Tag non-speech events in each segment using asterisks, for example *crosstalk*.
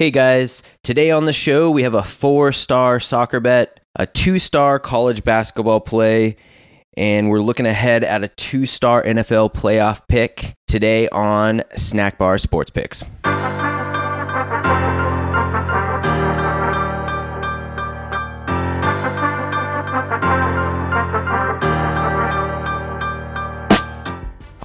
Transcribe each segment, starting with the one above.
Hey guys, today on the show we have a four star soccer bet, a two star college basketball play, and we're looking ahead at a two star NFL playoff pick today on Snack Bar Sports Picks.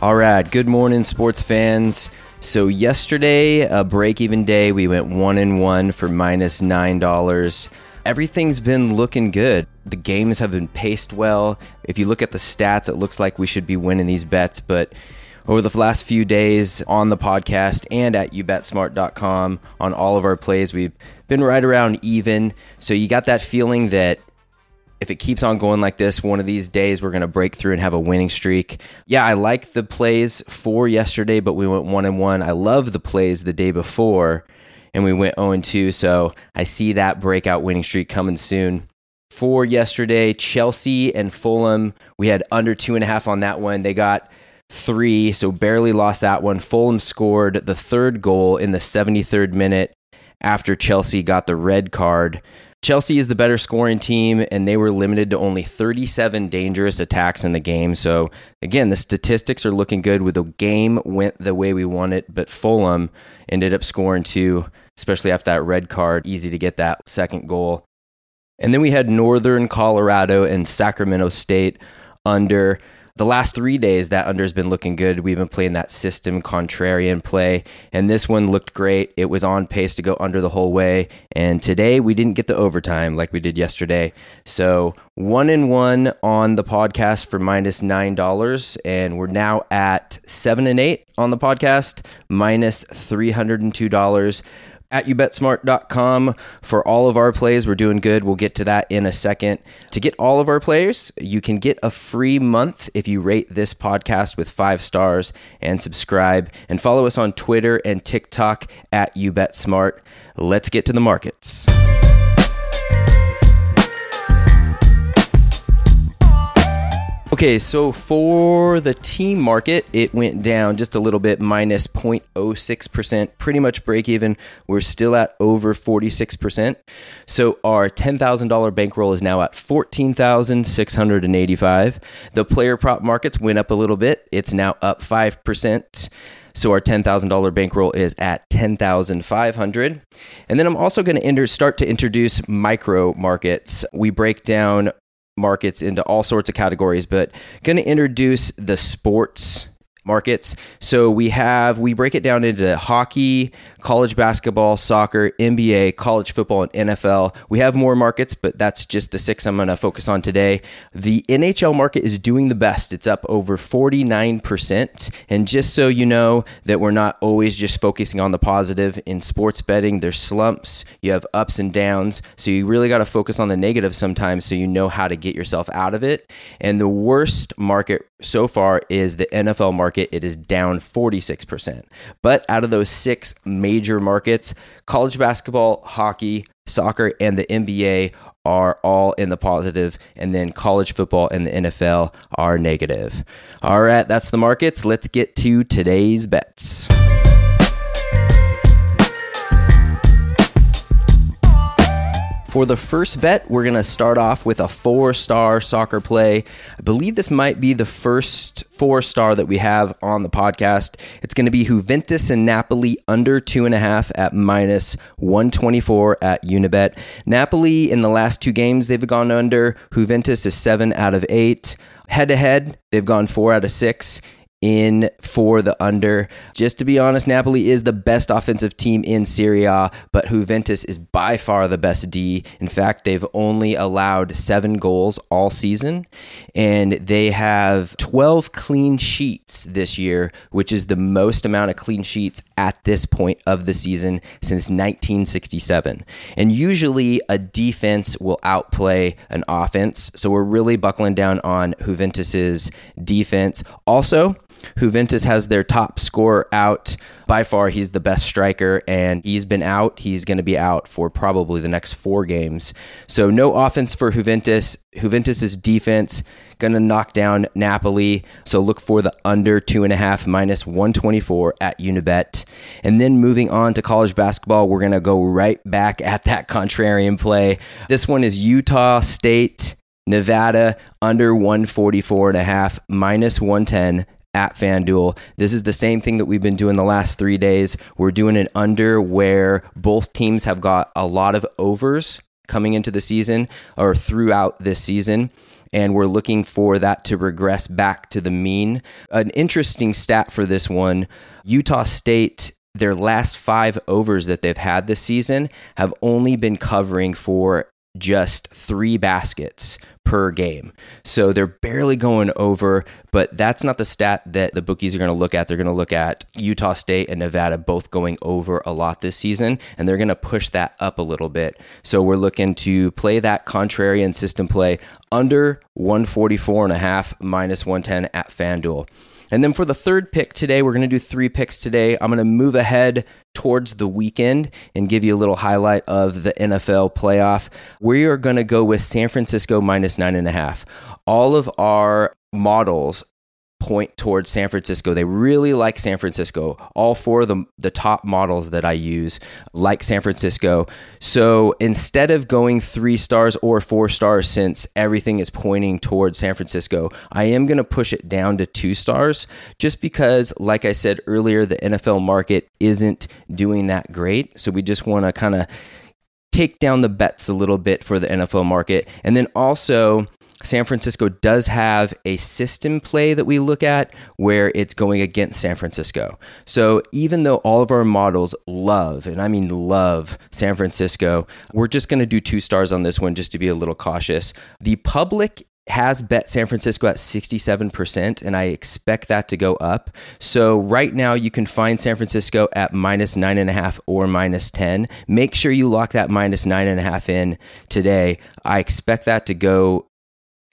All right, good morning, sports fans. So yesterday, a break-even day, we went one and one for minus nine dollars. Everything's been looking good. The games have been paced well. If you look at the stats, it looks like we should be winning these bets. But over the last few days on the podcast and at youbetsmart.com on all of our plays, we've been right around even. So you got that feeling that if it keeps on going like this, one of these days we're going to break through and have a winning streak. Yeah, I like the plays for yesterday, but we went one and one. I love the plays the day before, and we went 0 and 2. So I see that breakout winning streak coming soon. For yesterday, Chelsea and Fulham, we had under two and a half on that one. They got three, so barely lost that one. Fulham scored the third goal in the 73rd minute after Chelsea got the red card. Chelsea is the better scoring team, and they were limited to only 37 dangerous attacks in the game. So, again, the statistics are looking good. With the game went the way we wanted, but Fulham ended up scoring two, especially after that red card. Easy to get that second goal. And then we had Northern Colorado and Sacramento State under the last three days, that under has been looking good. We've been playing that system contrarian play, and this one looked great. It was on pace to go under the whole way. And today we didn't get the overtime like we did yesterday. So one in one on the podcast for minus nine dollars, and we're now at seven and eight on the podcast, minus three hundred and two dollars at youbetsmart.com for all of our plays. We're doing good. We'll get to that in a second. To get all of our players, you can get a free month if you rate this podcast with five stars and subscribe. And follow us on Twitter and TikTok at youbetsmart. Let's get to the markets. Okay, so for the team market, it went down just a little bit, minus 0.06%, pretty much break even. We're still at over 46%. So our $10,000 bankroll is now at 14,685. The player prop markets went up a little bit. It's now up 5%. So our $10,000 bankroll is at 10,500. And then I'm also going to start to introduce micro markets. We break down markets into all sorts of categories, but going to introduce the sports markets. So we have we break it down into hockey, college basketball, soccer, NBA, college football, and NFL. We have more markets, but that's just the six I'm going to focus on today. The NHL market is doing the best. It's up over 49%. And just so you know that we're not always just focusing on the positive in sports betting, there's slumps, you have ups and downs. So you really got to focus on the negative sometimes so you know how to get yourself out of it. And the worst market so far is the NFL market. It is down 46%. But out of those six major markets, college basketball, hockey, soccer, and the NBA are all in the positive, and then college football and the NFL are negative. All right, that's the markets. Let's get to today's bets. For the first bet, we're going to start off with a four star soccer play. I believe this might be the first four star that we have on the podcast. It's going to be Juventus and Napoli under two and a half at minus 124 at Unibet. Napoli in the last two games, they've gone under. Juventus is seven out of eight. Head to head, they've gone four out of six in for the under. Just to be honest, Napoli is the best offensive team in Serie A, but Juventus is by far the best D. In fact, they've only allowed seven goals all season, and they have 12 clean sheets this year, which is the most amount of clean sheets at this point of the season since 1967. And usually a defense will outplay an offense, so we're really buckling down on Juventus's defense. Also, Juventus has their top scorer out. By far, he's the best striker, and he's been out. He's going to be out for probably the next four games. So, no offense for Juventus. Juventus's defense going to knock down Napoli. So, look for the under two and a half minus 124 at Unibet. And then moving on to college basketball, we're going to go right back at that *laughs* contrarian play. This one is Utah State. Nevada under 144 and a half minus 110 at FanDuel. This is the same thing that we've been doing the last three days. We're doing an under where both teams have got a lot of overs coming into the season or throughout this season. And we're looking for that to regress back to the mean. An interesting stat for this one Utah State their last five overs that they've had this season have only been covering for just three baskets per game. So they're barely going over, but that's not the stat that the bookies are going to look at. They're going to look at Utah State and Nevada both going over a lot this season, and they're going to push that up a little bit. So we're looking to play that contrarian system play under 144 and a half minus 110 at FanDuel. And then for the third pick today, we're going to do three picks today. I'm going to move ahead towards the weekend and give you a little highlight of the NFL playoff. We are going to go with San Francisco minus nine and a half. All of our models point towards San Francisco. They really like San Francisco. All four of the, the top models that I use like San Francisco. So instead of going three stars or four stars, since everything is pointing towards San Francisco, I am going to push it down to two stars just because, like I said earlier, the NFL market isn't doing that great. So we just want to kind of take down the bets a little bit for the NFL market. And then also, San Francisco does have a system play that we look at where it's going against San Francisco. So even though all of our models love, and I mean love San Francisco, we're just going to do two stars on this one just to be a little cautious. The public has bet San Francisco at 67%, and I expect that to go up. So, right now, you can find San Francisco at minus nine and a half or minus 10. Make sure you lock that minus nine and a half in today. I expect that to go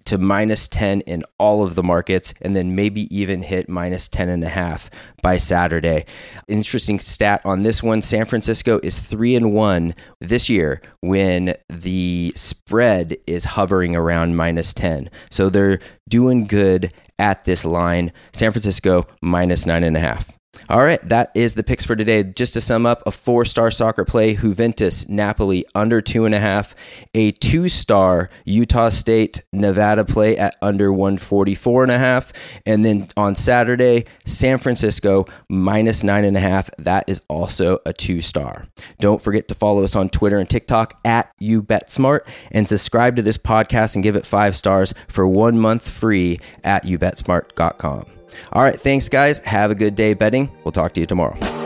to minus 10 in all of the markets and then maybe even hit minus 10 and a half by Saturday. Interesting stat on this one San Francisco is 3 and 1 this year when the spread is hovering around minus 10. So they're doing good at this line. San Francisco minus nine and a half. All right, that is the picks for today. Just to sum up, a four star soccer play, Juventus, Napoli under two and a half, a two star Utah State, Nevada play at under 144 and a half, and then on Saturday, San Francisco minus nine and a half. That is also a two star. Don't forget to follow us on Twitter and TikTok at YouBetSmart and subscribe to this podcast and give it five stars for one month free at YouBetSmart.com. All right, thanks, guys. Have a good day betting. We'll talk to you tomorrow.